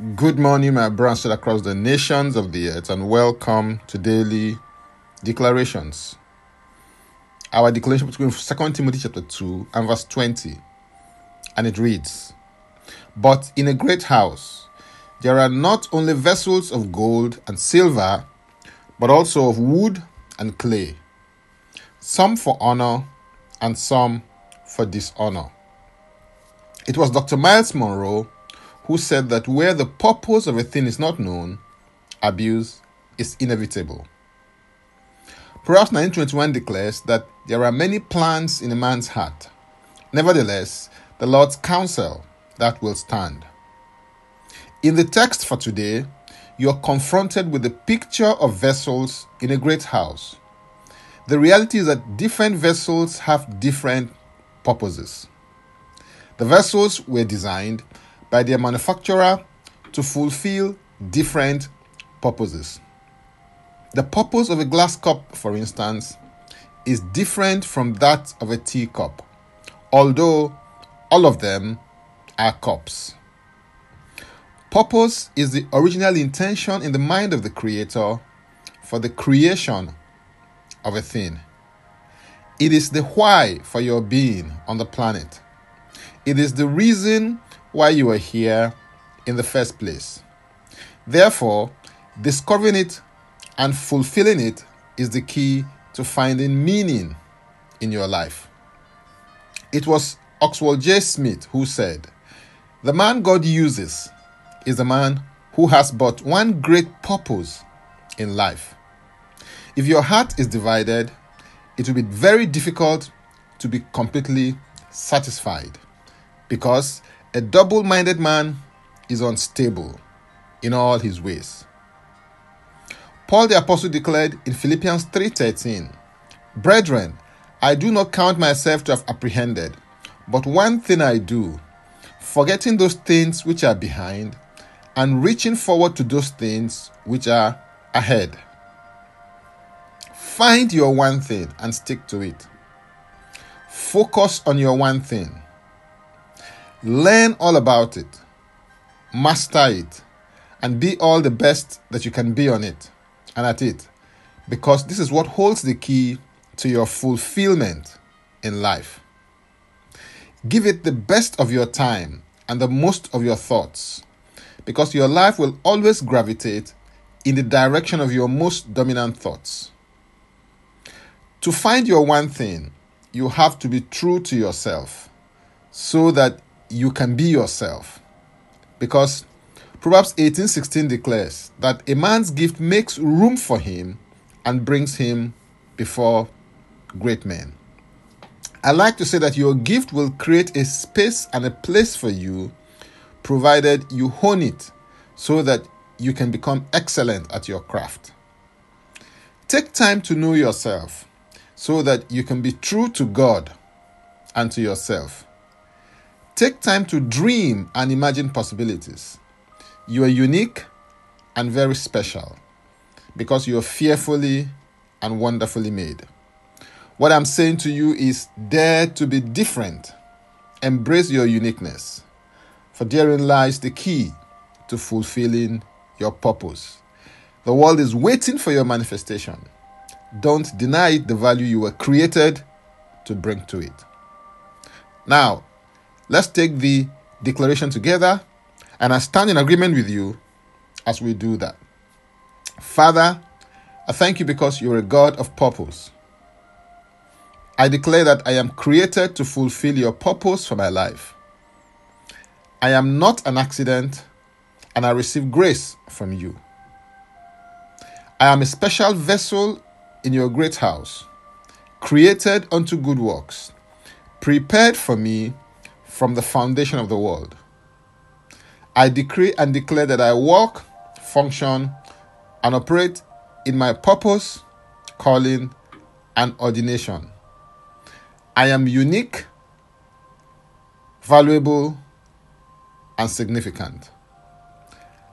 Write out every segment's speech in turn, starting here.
Good morning, my brothers across the nations of the earth, and welcome to daily declarations. Our declaration between 2 Timothy chapter 2 and verse 20, and it reads, But in a great house there are not only vessels of gold and silver, but also of wood and clay, some for honor and some for dishonor. It was Dr. Miles Munroe who said that where the purpose of a thing is not known, abuse is inevitable. Proverbs 19:21 declares that there are many plans in a man's heart. Nevertheless, the Lord's counsel that will stand. In the text for today, you are confronted with the picture of vessels in a great house. The reality is that different vessels have different purposes. The vessels were designed by their manufacturer to fulfill different purposes. The purpose of a glass cup, for instance, is different from that of a teacup, although all of them are cups. Purpose is the original intention in the mind of the Creator for the creation of a thing. It is the why for your being on the planet. It is the reason why you are here in the first place. Therefore, discovering it and fulfilling it is the key to finding meaning in your life. It was Oswald J. Smith who said, The man God uses is the man who has but one great purpose in life. If your heart is divided, it will be very difficult to be completely satisfied because a double minded man is unstable in all his ways. Paul the apostle declared in Philippians 3:13, "Brethren, I do not count myself to have apprehended, but one thing I do, forgetting those things which are behind and reaching forward to those things which are ahead." Find your one thing and stick to it. Focus on your one thing. Learn all about it, master it, and be all the best that you can be on it and at it, because this is what holds the key to your fulfillment in life. Give it the best of your time and the most of your thoughts, because your life will always gravitate in the direction of your most dominant thoughts. To find your one thing, you have to be true to yourself so that you can be yourself. Because Proverbs 18:16 declares that a man's gift makes room for him and brings him before great men. I like to say that your gift will create a space and a place for you provided you hone it so that you can become excellent at your craft. Take time to know yourself so that you can be true to God and to yourself. Take time to dream and imagine possibilities. You are unique and very special because you are fearfully and wonderfully made. What I'm saying to you is dare to be different. Embrace your uniqueness, for therein lies the key to fulfilling your purpose. The world is waiting for your manifestation. Don't deny the value you were created to bring to it. Now, Let's take the declaration together, and I stand in agreement with you as we do that. Father, I thank you because you're a God of purpose. I declare that I am created to fulfill your purpose for my life. I am not an accident, and I receive grace from you. I am a special vessel in your great house, created unto good works, prepared for me from the foundation of the world. I decree and declare that I walk, function, and operate in my purpose, calling, and ordination. I am unique, valuable, and significant.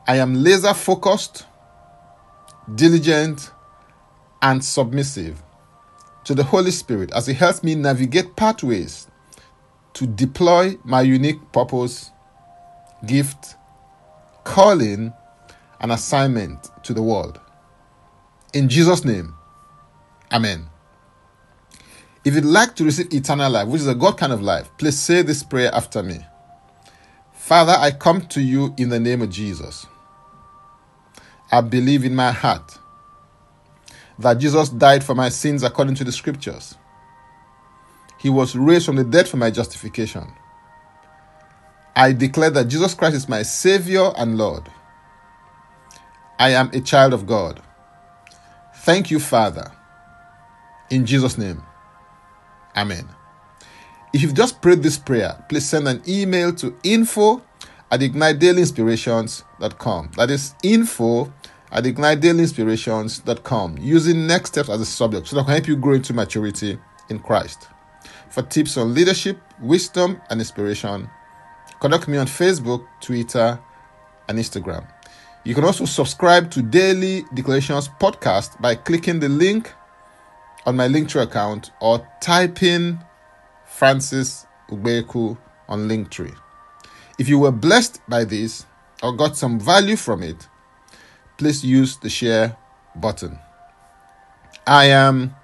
I am laser focused, diligent, and submissive to the Holy Spirit as He helps me navigate pathways to deploy my unique purpose, gift, calling and assignment to the world. In Jesus' name, Amen. If you'd like to receive eternal life, which is a God kind of life, please say this prayer after me. Father, I come to you in the name of Jesus. I believe in my heart that Jesus died for my sins according to the scriptures. He was raised from the dead for my justification. I declare that Jesus Christ is my Savior and Lord. I am a child of God. Thank you, Father. In Jesus' name, Amen. If you've just prayed this prayer, please send an email to info at ignitedailyinspirations.com. That is info at ignitedailyinspirations.com using next steps as a subject so that I can help you grow into maturity in Christ. For tips on leadership, wisdom, and inspiration, Connect me on Facebook, Twitter, and Instagram. You can also subscribe to Daily Declarations podcast by clicking the link on my Linktree account or type in Francis Ubeku on Linktree. If you were blessed by this or got some value from it, please use the share button. I am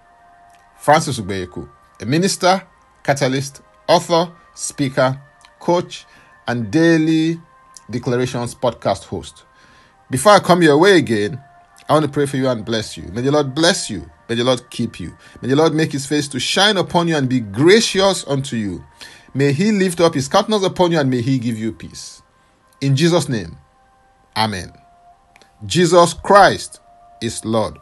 Francis Ubeku, a minister, catalyst, author, speaker, coach, and daily declarations podcast host. Before I come your way again, I want to pray for you and bless you. May the Lord bless you. May the Lord keep you. May the Lord make his face to shine upon you and be gracious unto you. May he lift up his countenance upon you and may he give you peace. In Jesus' name, Amen. Jesus Christ is Lord.